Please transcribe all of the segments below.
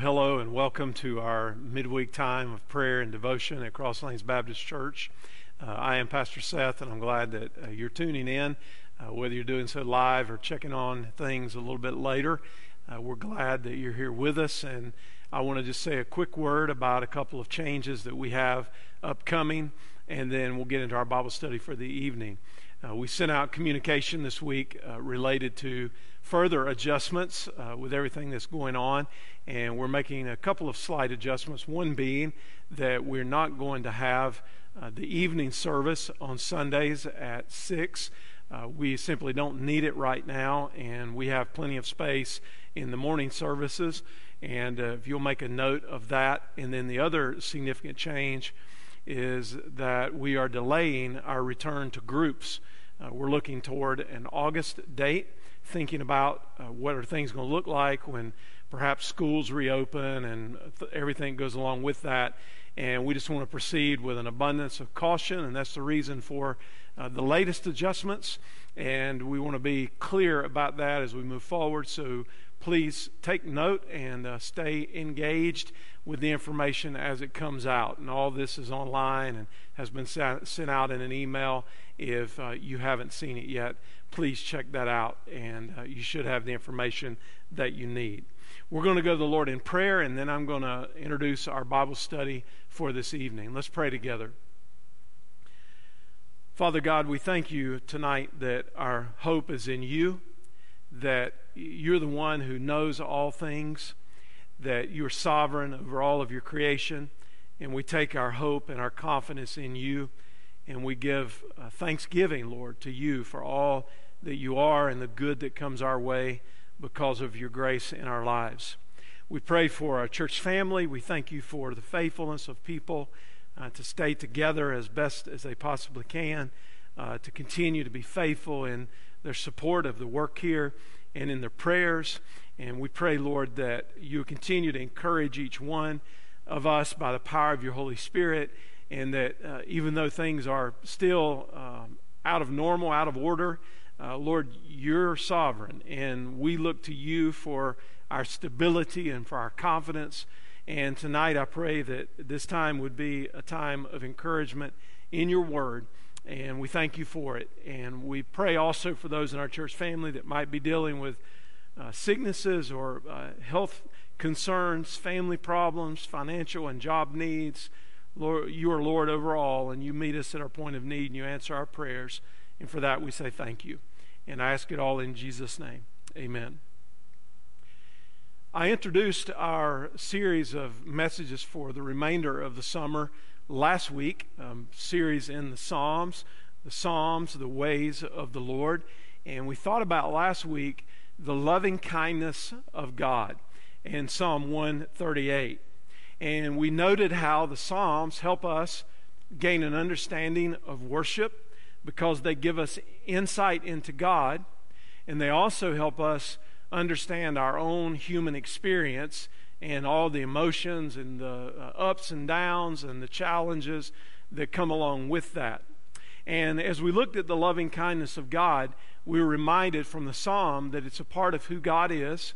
hello and welcome to our midweek time of prayer and devotion at Cross Lanes Baptist Church. Uh, I am Pastor Seth, and I'm glad that uh, you're tuning in, uh, whether you're doing so live or checking on things a little bit later. Uh, we're glad that you're here with us, and I want to just say a quick word about a couple of changes that we have upcoming, and then we'll get into our Bible study for the evening. Uh, we sent out communication this week uh, related to further adjustments uh, with everything that's going on, and we're making a couple of slight adjustments. One being that we're not going to have uh, the evening service on Sundays at 6. Uh, we simply don't need it right now, and we have plenty of space in the morning services. And uh, if you'll make a note of that, and then the other significant change is that we are delaying our return to groups. Uh, we're looking toward an August date, thinking about uh, what are things going to look like when perhaps schools reopen and th- everything goes along with that. And we just want to proceed with an abundance of caution, and that's the reason for uh, the latest adjustments. And we want to be clear about that as we move forward. So please take note and uh, stay engaged with the information as it comes out. And all this is online and has been sent out in an email. If uh, you haven't seen it yet, please check that out, and uh, you should have the information that you need. We're going to go to the Lord in prayer, and then I'm going to introduce our Bible study for this evening. Let's pray together. Father God, we thank you tonight that our hope is in you, that you're the one who knows all things, that you are sovereign over all of your creation, and we take our hope and our confidence in you, and we give uh, thanksgiving, Lord, to you for all that you are and the good that comes our way because of your grace in our lives. We pray for our church family. We thank you for the faithfulness of people uh, to stay together as best as they possibly can, uh, to continue to be faithful in their support of the work here and in their prayers. And we pray, Lord, that you continue to encourage each one of us by the power of your Holy Spirit, and that uh, even though things are still um, out of normal, out of order, uh, Lord, you're sovereign, and we look to you for our stability and for our confidence. And tonight, I pray that this time would be a time of encouragement in your word, and we thank you for it. And we pray also for those in our church family that might be dealing with uh, sicknesses or uh, health concerns, family problems, financial and job needs. Lord, you are Lord over all, and you meet us at our point of need, and you answer our prayers. And for that, we say thank you. And I ask it all in Jesus' name. Amen. I introduced our series of messages for the remainder of the summer last week, um, series in the Psalms, the Psalms, the ways of the Lord. And we thought about last week the loving kindness of God in Psalm 138. And we noted how the Psalms help us gain an understanding of worship because they give us insight into God, and they also help us understand our own human experience and all the emotions and the uh, ups and downs and the challenges that come along with that. And as we looked at the loving kindness of God, we were reminded from the psalm that it's a part of who God is.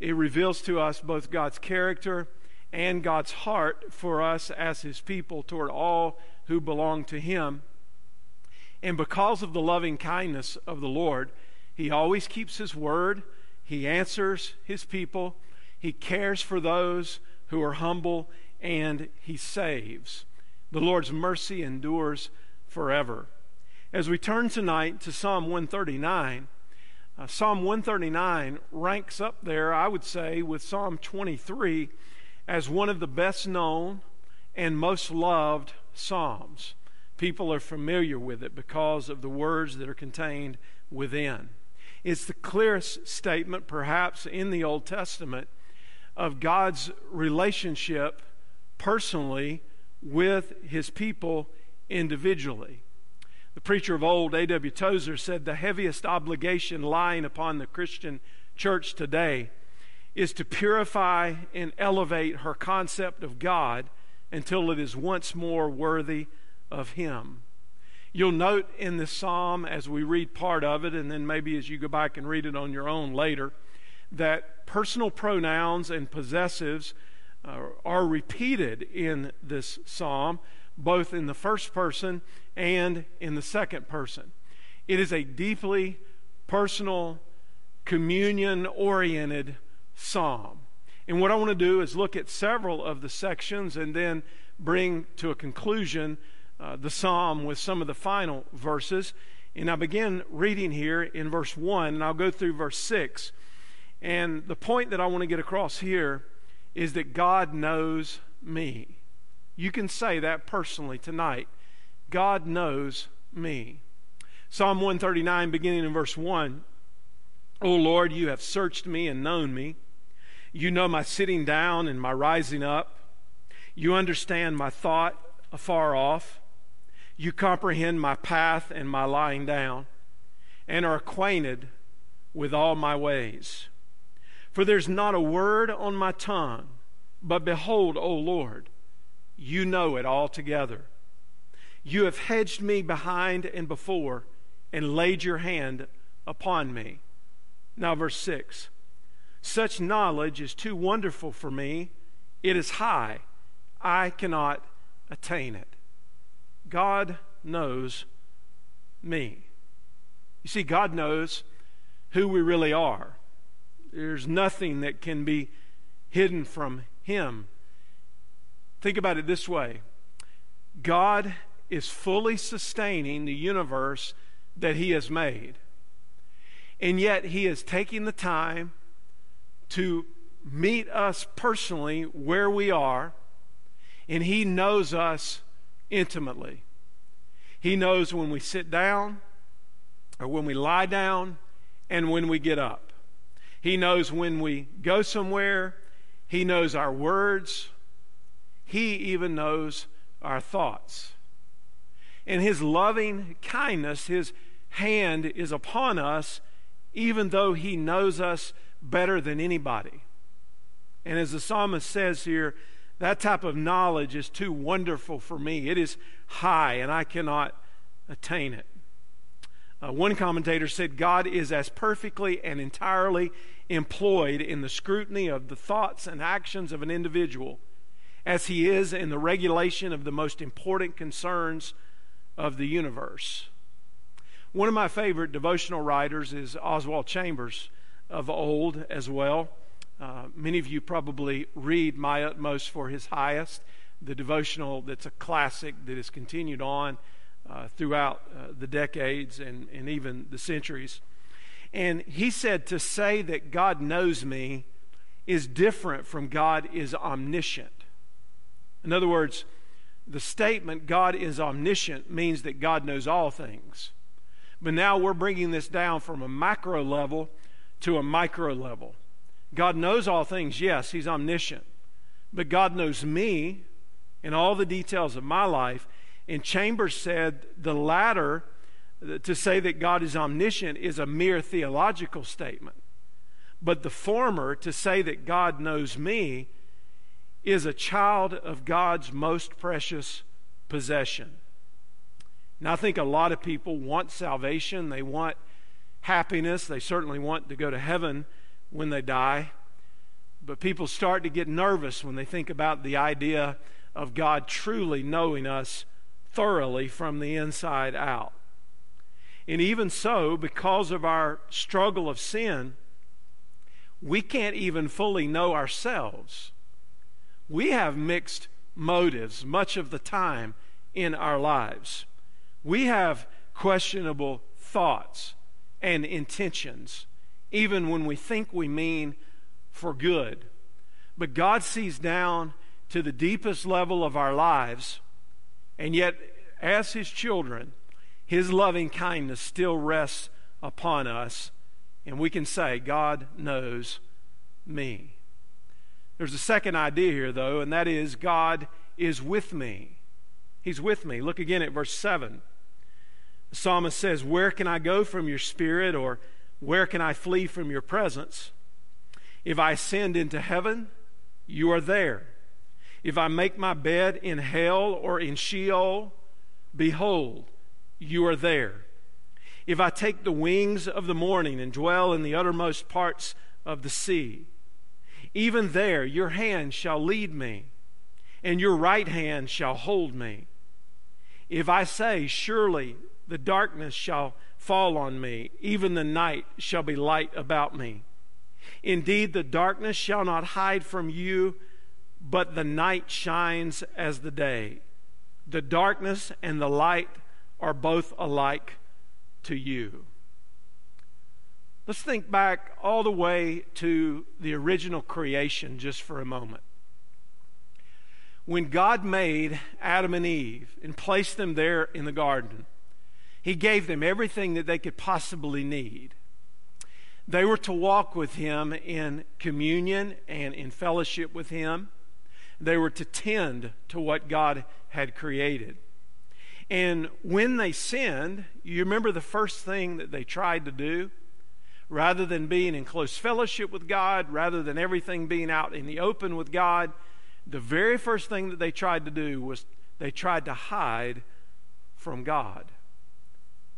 It reveals to us both God's character and God's heart for us as His people toward all who belong to Him. And because of the loving kindness of the Lord, He always keeps His word, He answers His people, He cares for those who are humble, and He saves. The Lord's mercy endures forever. As we turn tonight to Psalm 139, uh, Psalm 139 ranks up there, I would say, with Psalm 23 as one of the best known and most loved Psalms people are familiar with it because of the words that are contained within. It's the clearest statement, perhaps, in the Old Testament of God's relationship personally with his people individually. The preacher of old, A.W. Tozer, said the heaviest obligation lying upon the Christian church today is to purify and elevate her concept of God until it is once more worthy of Him. You'll note in this psalm as we read part of it, and then maybe as you go back and read it on your own later, that personal pronouns and possessives uh, are repeated in this psalm, both in the first person and in the second person. It is a deeply personal, communion oriented psalm. And what I want to do is look at several of the sections and then bring to a conclusion uh, the psalm with some of the final verses. And I begin reading here in verse 1, and I'll go through verse 6. And the point that I want to get across here is that God knows me. You can say that personally tonight. God knows me. Psalm 139, beginning in verse 1 O Lord, you have searched me and known me. You know my sitting down and my rising up. You understand my thought afar off. You comprehend my path and my lying down, and are acquainted with all my ways. For there's not a word on my tongue, but behold, O Lord, you know it altogether. You have hedged me behind and before, and laid your hand upon me. Now, verse 6 such knowledge is too wonderful for me. It is high. I cannot attain it. God knows me. You see, God knows who we really are. There's nothing that can be hidden from Him. Think about it this way God is fully sustaining the universe that He has made. And yet, He is taking the time to meet us personally where we are, and He knows us intimately. He knows when we sit down, or when we lie down, and when we get up. He knows when we go somewhere. He knows our words. He even knows our thoughts. And His loving kindness, His hand is upon us, even though He knows us better than anybody. And as the psalmist says here, that type of knowledge is too wonderful for me. It is high, and I cannot attain it. Uh, one commentator said, God is as perfectly and entirely employed in the scrutiny of the thoughts and actions of an individual as he is in the regulation of the most important concerns of the universe. One of my favorite devotional writers is Oswald Chambers of old as well. Uh, many of you probably read My Utmost for His Highest, the devotional that's a classic that has continued on uh, throughout uh, the decades and, and even the centuries. And he said to say that God knows me is different from God is omniscient. In other words, the statement God is omniscient means that God knows all things. But now we're bringing this down from a macro level to a micro level. God knows all things, yes, He's omniscient. But God knows me and all the details of my life. And Chambers said the latter, to say that God is omniscient, is a mere theological statement. But the former, to say that God knows me, is a child of God's most precious possession. Now, I think a lot of people want salvation. They want happiness. They certainly want to go to heaven when they die. But people start to get nervous when they think about the idea of God truly knowing us thoroughly from the inside out. And even so, because of our struggle of sin, we can't even fully know ourselves. We have mixed motives much of the time in our lives. We have questionable thoughts and intentions, even when we think we mean for good. But God sees down to the deepest level of our lives, and yet, as His children, His loving kindness still rests upon us, and we can say, God knows me. There's a second idea here, though, and that is God is with me. He's with me. Look again at verse 7. The psalmist says, Where can I go from your spirit, or where can I flee from your presence? If I ascend into heaven, you are there. If I make my bed in hell or in Sheol, behold, you are there. If I take the wings of the morning and dwell in the uttermost parts of the sea. Even there your hand shall lead me, and your right hand shall hold me. If I say, Surely the darkness shall fall on me, even the night shall be light about me. Indeed, the darkness shall not hide from you, but the night shines as the day. The darkness and the light are both alike to you. Let's think back all the way to the original creation just for a moment. When God made Adam and Eve and placed them there in the garden, He gave them everything that they could possibly need. They were to walk with Him in communion and in fellowship with Him. They were to tend to what God had created. And when they sinned, you remember the first thing that they tried to do? Rather than being in close fellowship with God, rather than everything being out in the open with God, the very first thing that they tried to do was they tried to hide from God.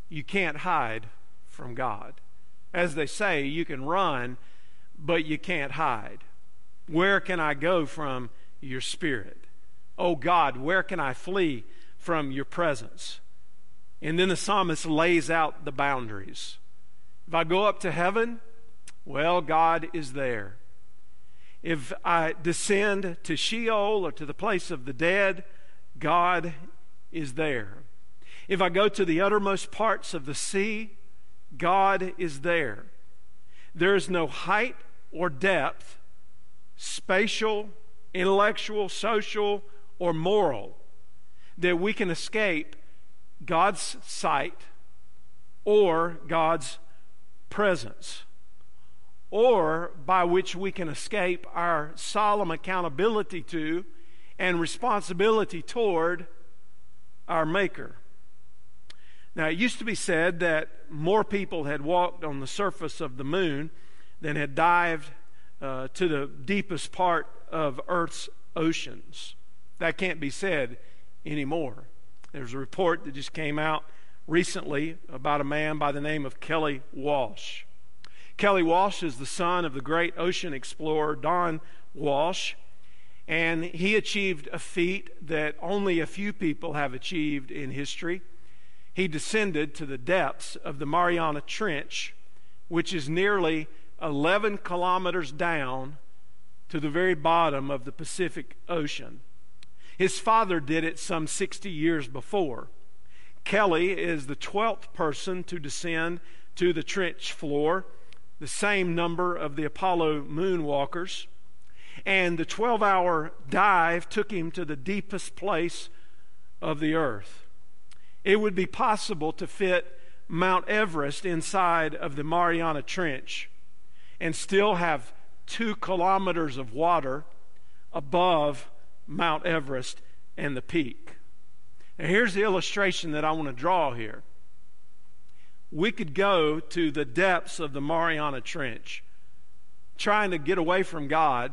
You can't hide from God. As they say, you can run, but you can't hide. Where can I go from your spirit? Oh God, where can I flee from your presence? And then the psalmist lays out the boundaries. If I go up to heaven, well, God is there. If I descend to Sheol or to the place of the dead, God is there. If I go to the uttermost parts of the sea, God is there. There is no height or depth, spatial, intellectual, social, or moral, that we can escape God's sight or God's presence, or by which we can escape our solemn accountability to and responsibility toward our Maker. Now, it used to be said that more people had walked on the surface of the moon than had dived uh, to the deepest part of Earth's oceans. That can't be said anymore. There's a report that just came out recently about a man by the name of Kelly Walsh. Kelly Walsh is the son of the great ocean explorer Don Walsh, and he achieved a feat that only a few people have achieved in history. He descended to the depths of the Mariana Trench, which is nearly 11 kilometers down to the very bottom of the Pacific Ocean. His father did it some 60 years before. Kelly is the 12th person to descend to the trench floor, the same number of the Apollo moonwalkers. And the 12 hour dive took him to the deepest place of the earth. It would be possible to fit Mount Everest inside of the Mariana Trench and still have two kilometers of water above Mount Everest and the peak. Here's the illustration that I want to draw here. We could go to the depths of the Mariana Trench trying to get away from God,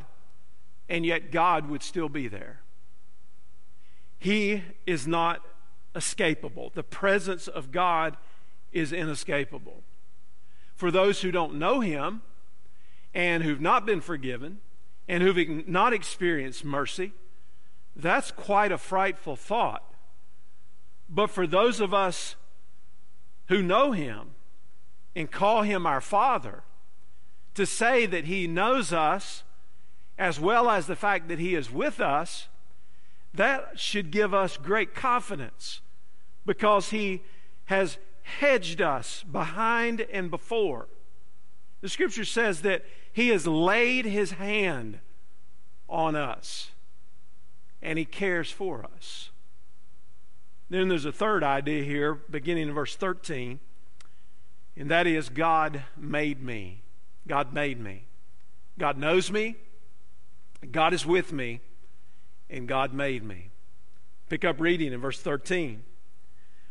and yet God would still be there. He is not escapable. The presence of God is inescapable. For those who don't know Him and who've not been forgiven and who've not experienced mercy, that's quite a frightful thought. But for those of us who know Him and call Him our Father, to say that He knows us as well as the fact that He is with us, that should give us great confidence because He has hedged us behind and before. The scripture says that He has laid His hand on us and He cares for us. Then there's a third idea here, beginning in verse 13, and that is God made me. God made me. God knows me, God is with me, and God made me. Pick up reading in verse 13.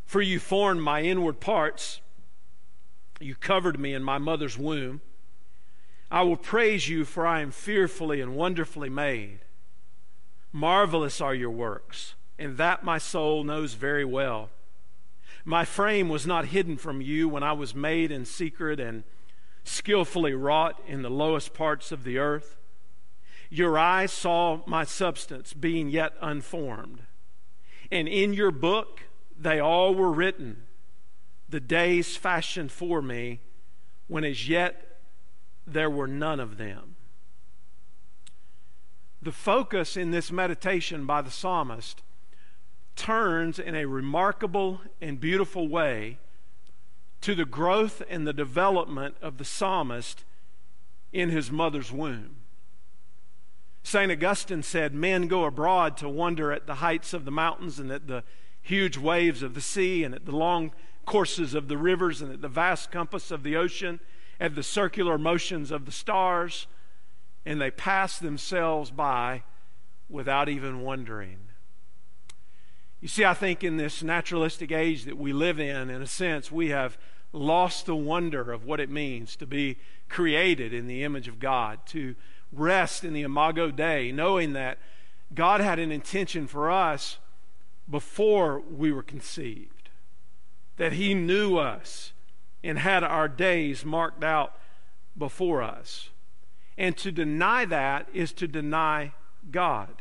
For you formed my inward parts, you covered me in my mother's womb. I will praise you, for I am fearfully and wonderfully made. Marvelous are your works and that my soul knows very well. My frame was not hidden from you when I was made in secret and skillfully wrought in the lowest parts of the earth. Your eyes saw my substance being yet unformed. And in your book they all were written, the days fashioned for me, when as yet there were none of them. The focus in this meditation by the psalmist turns in a remarkable and beautiful way to the growth and the development of the psalmist in his mother's womb. St. Augustine said, Men go abroad to wonder at the heights of the mountains and at the huge waves of the sea and at the long courses of the rivers and at the vast compass of the ocean, at the circular motions of the stars, and they pass themselves by without even wondering. You see, I think in this naturalistic age that we live in, in a sense, we have lost the wonder of what it means to be created in the image of God, to rest in the Imago Dei, knowing that God had an intention for us before we were conceived, that He knew us and had our days marked out before us. And to deny that is to deny God.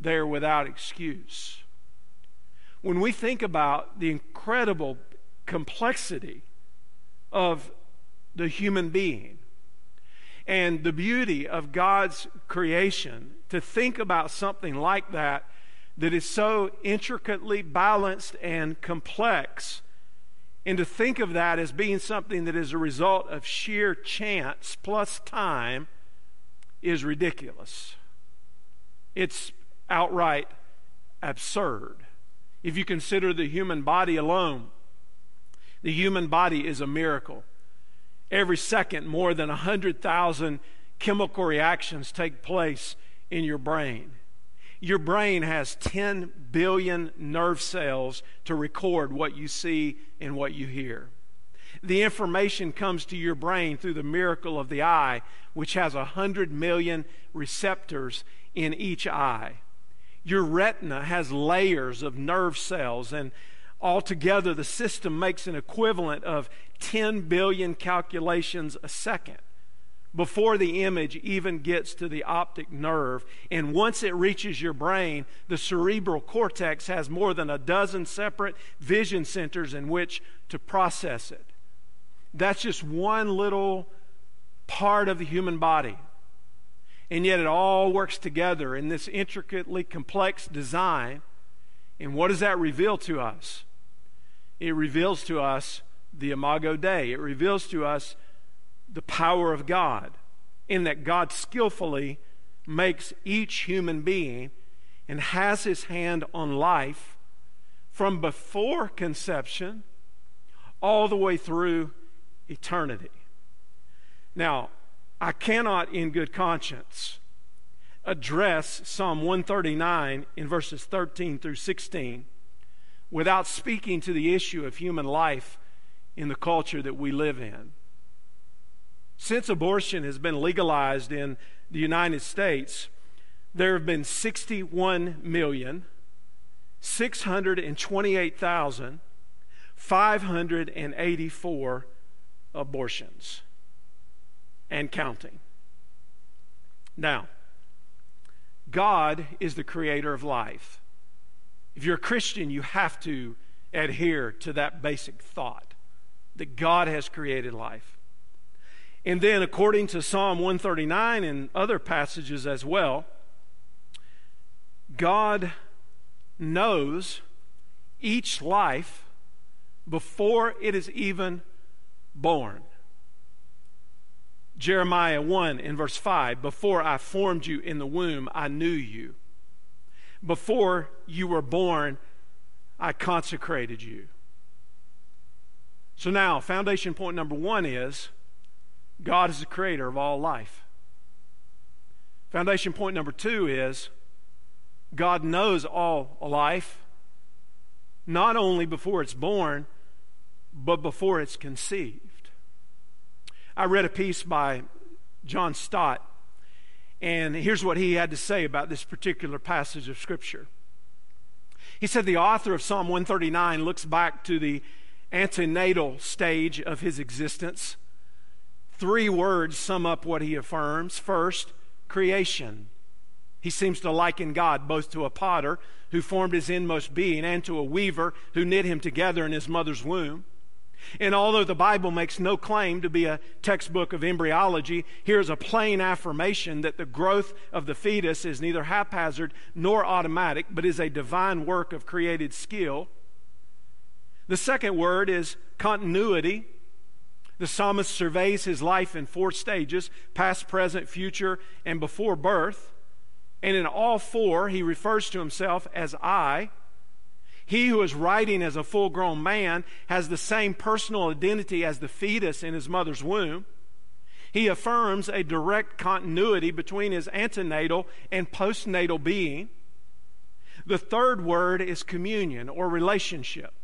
they're without excuse. When we think about the incredible complexity of the human being and the beauty of God's creation, to think about something like that that is so intricately balanced and complex, and to think of that as being something that is a result of sheer chance plus time is ridiculous. It's outright absurd. If you consider the human body alone, the human body is a miracle. Every second, more than 100,000 chemical reactions take place in your brain. Your brain has 10 billion nerve cells to record what you see and what you hear. The information comes to your brain through the miracle of the eye, which has 100 million receptors in each eye. Your retina has layers of nerve cells, and altogether the system makes an equivalent of 10 billion calculations a second before the image even gets to the optic nerve. And once it reaches your brain, the cerebral cortex has more than a dozen separate vision centers in which to process it. That's just one little part of the human body. And yet it all works together in this intricately complex design. And what does that reveal to us? It reveals to us the Imago Dei. It reveals to us the power of God, in that God skillfully makes each human being and has his hand on life from before conception all the way through eternity. Now, I cannot, in good conscience, address Psalm 139 in verses 13 through 16 without speaking to the issue of human life in the culture that we live in. Since abortion has been legalized in the United States, there have been 61 million. 628,584 abortions and counting. Now, God is the creator of life. If you're a Christian, you have to adhere to that basic thought that God has created life. And then, according to Psalm 139 and other passages as well, God knows each life before it is even born. Jeremiah 1 in verse 5 Before I formed you in the womb, I knew you. Before you were born, I consecrated you. So now, foundation point number one is God is the creator of all life. Foundation point number two is God knows all life, not only before it's born, but before it's conceived. I read a piece by John Stott, and here's what he had to say about this particular passage of Scripture. He said the author of Psalm 139 looks back to the antenatal stage of his existence. Three words sum up what he affirms. First, creation. He seems to liken God both to a potter who formed his inmost being and to a weaver who knit him together in his mother's womb. And although the Bible makes no claim to be a textbook of embryology, here's a plain affirmation that the growth of the fetus is neither haphazard nor automatic, but is a divine work of created skill. The second word is continuity. The psalmist surveys his life in four stages past, present, future, and before birth. And in all four, he refers to himself as I. He who is writing as a full grown man has the same personal identity as the fetus in his mother's womb. He affirms a direct continuity between his antenatal and postnatal being. The third word is communion or relationship.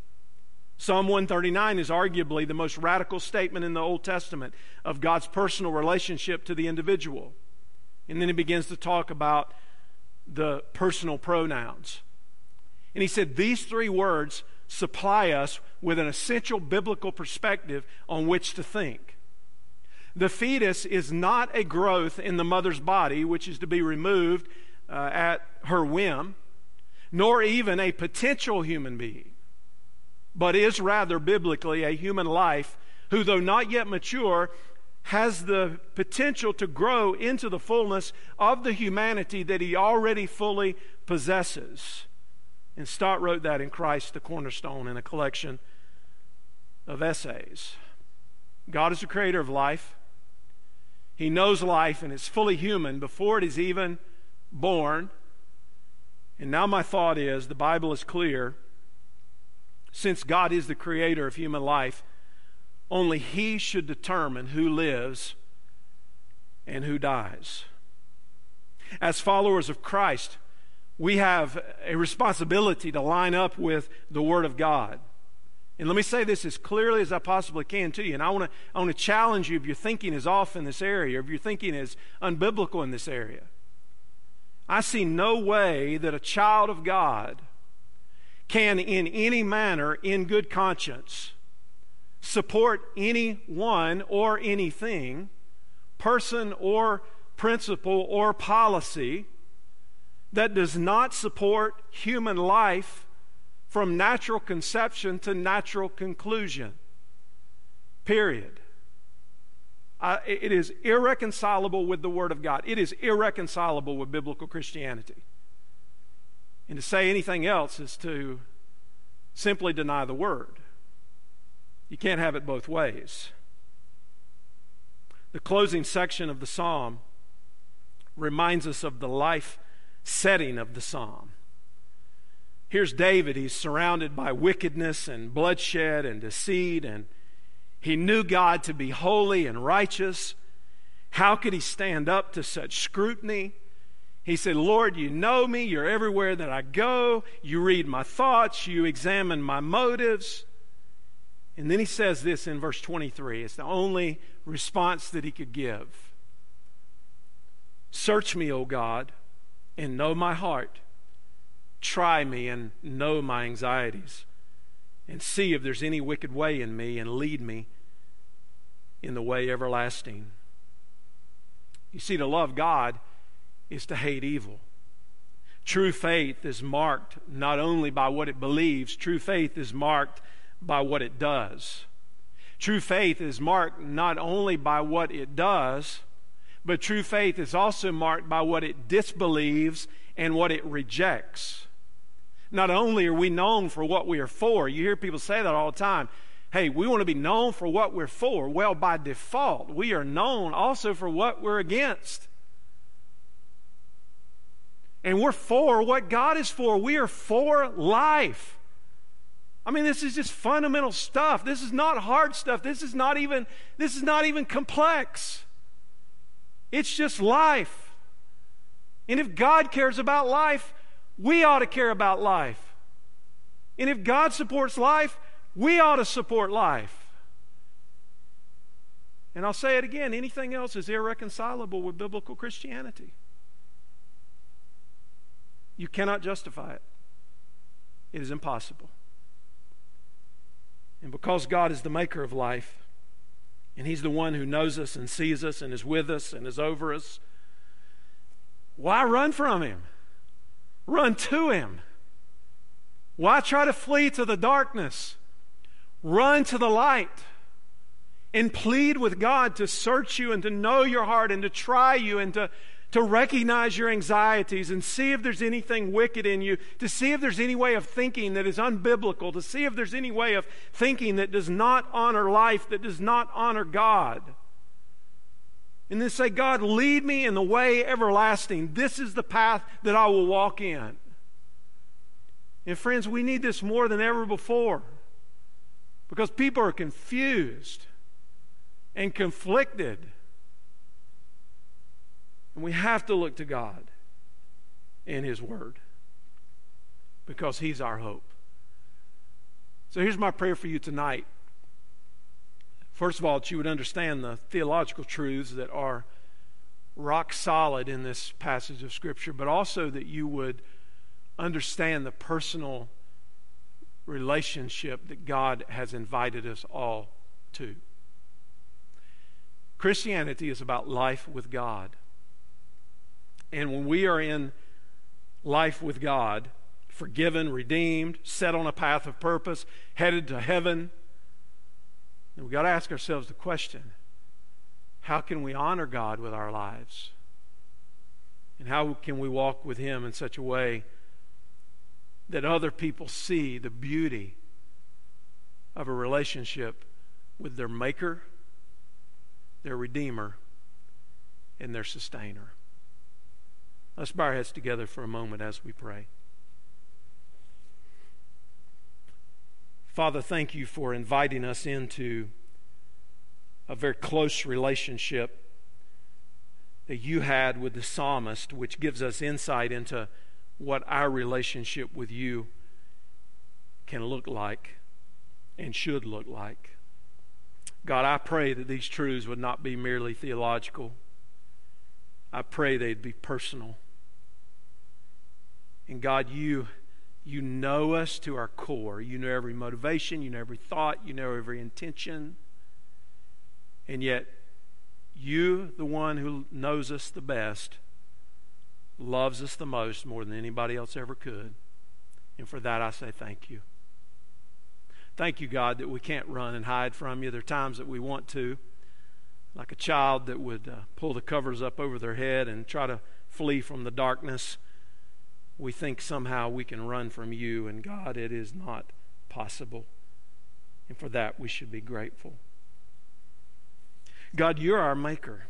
Psalm 139 is arguably the most radical statement in the Old Testament of God's personal relationship to the individual. And then he begins to talk about the personal pronouns. And he said these three words supply us with an essential biblical perspective on which to think. The fetus is not a growth in the mother's body, which is to be removed uh, at her whim, nor even a potential human being, but is rather biblically a human life who, though not yet mature, has the potential to grow into the fullness of the humanity that he already fully possesses. And Stott wrote that in Christ the Cornerstone in a collection of essays. God is the creator of life. He knows life and is fully human before it is even born. And now, my thought is the Bible is clear. Since God is the creator of human life, only He should determine who lives and who dies. As followers of Christ, we have a responsibility to line up with the Word of God. And let me say this as clearly as I possibly can to you. And I want to I challenge you if your thinking is off in this area, or if your thinking is unbiblical in this area. I see no way that a child of God can, in any manner, in good conscience, support anyone or anything, person or principle or policy that does not support human life from natural conception to natural conclusion. Period. Uh, it is irreconcilable with the Word of God. It is irreconcilable with biblical Christianity. And to say anything else is to simply deny the Word. You can't have it both ways. The closing section of the psalm reminds us of the life setting of the psalm. Here's David. He's surrounded by wickedness and bloodshed and deceit, and he knew God to be holy and righteous. How could he stand up to such scrutiny? He said, Lord, you know me. You're everywhere that I go. You read my thoughts. You examine my motives. And then he says this in verse 23. It's the only response that he could give Search me, O God, and know my heart. Try me and know my anxieties. And see if there's any wicked way in me, and lead me in the way everlasting. You see, to love God is to hate evil. True faith is marked not only by what it believes, true faith is marked by what it does. True faith is marked not only by what it does, but true faith is also marked by what it disbelieves and what it rejects. Not only are we known for what we are for, you hear people say that all the time. Hey, we want to be known for what we're for. Well, by default, we are known also for what we're against. And we're for what God is for. We are for life. I mean, this is just fundamental stuff. This is not hard stuff. This is not even, this is not even complex. It's just life. And if God cares about life, we ought to care about life. And if God supports life, we ought to support life. And I'll say it again anything else is irreconcilable with biblical Christianity. You cannot justify it, it is impossible. And because God is the maker of life, and He's the one who knows us and sees us and is with us and is over us, why run from Him? Run to Him. Why try to flee to the darkness? Run to the light and plead with God to search you and to know your heart and to try you and to, to recognize your anxieties and see if there's anything wicked in you, to see if there's any way of thinking that is unbiblical, to see if there's any way of thinking that does not honor life, that does not honor God. And then say, God, lead me in the way everlasting. This is the path that I will walk in. And friends, we need this more than ever before because people are confused and conflicted. And we have to look to God in His Word because He's our hope. So here's my prayer for you tonight. First of all, that you would understand the theological truths that are rock solid in this passage of Scripture, but also that you would understand the personal relationship that God has invited us all to. Christianity is about life with God. And when we are in life with God, forgiven, redeemed, set on a path of purpose, headed to heaven, we've got to ask ourselves the question how can we honor God with our lives? And how can we walk with Him in such a way that other people see the beauty of a relationship with their Maker? their Redeemer, and their Sustainer. Let's bow our heads together for a moment as we pray. Father, thank you for inviting us into a very close relationship that you had with the psalmist, which gives us insight into what our relationship with you can look like and should look like. God, I pray that these truths would not be merely theological. I pray they'd be personal. And God, you you know us to our core. You know every motivation, you know every thought, you know every intention. And yet you, the one who knows us the best, loves us the most more than anybody else ever could. And for that I say thank you. Thank you, God, that we can't run and hide from you. There are times that we want to, like a child that would uh, pull the covers up over their head and try to flee from the darkness. We think somehow we can run from you, and God, it is not possible. And for that, we should be grateful. God, you're our maker.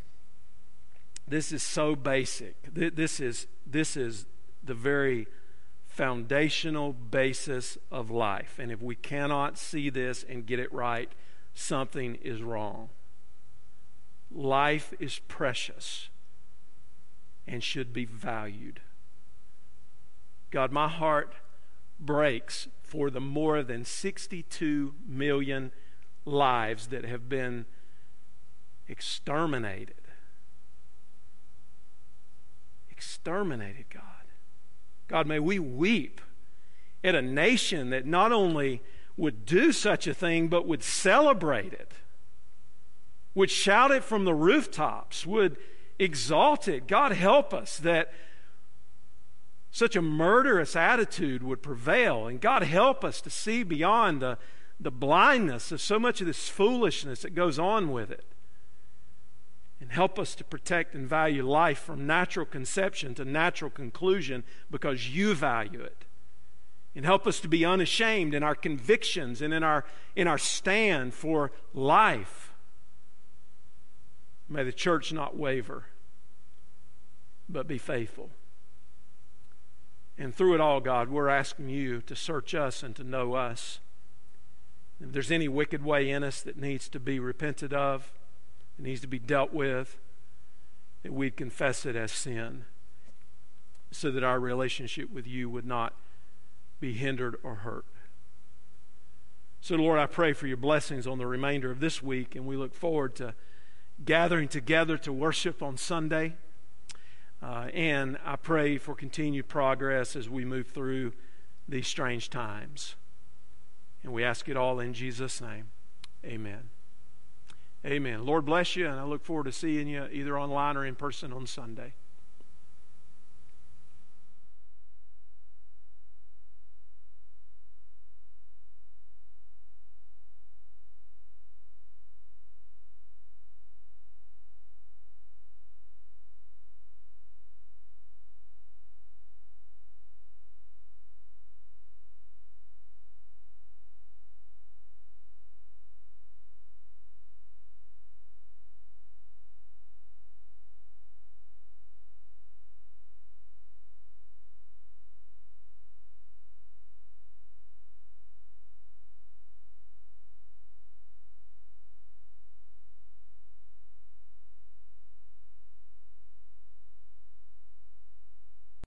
This is so basic. This is, this is the very foundational basis of life. And if we cannot see this and get it right, something is wrong. Life is precious and should be valued. God, my heart breaks for the more than 62 million lives that have been exterminated. Exterminated, God. God, may we weep at a nation that not only would do such a thing, but would celebrate it, would shout it from the rooftops, would exalt it. God, help us that such a murderous attitude would prevail. And God, help us to see beyond the, the blindness of so much of this foolishness that goes on with it and help us to protect and value life from natural conception to natural conclusion because you value it. And help us to be unashamed in our convictions and in our, in our stand for life. May the church not waver, but be faithful. And through it all, God, we're asking you to search us and to know us. If there's any wicked way in us that needs to be repented of, it needs to be dealt with, that we'd confess it as sin so that our relationship with you would not be hindered or hurt. So, Lord, I pray for your blessings on the remainder of this week, and we look forward to gathering together to worship on Sunday. Uh, and I pray for continued progress as we move through these strange times. And we ask it all in Jesus' name. Amen. Amen. Lord bless you, and I look forward to seeing you either online or in person on Sunday.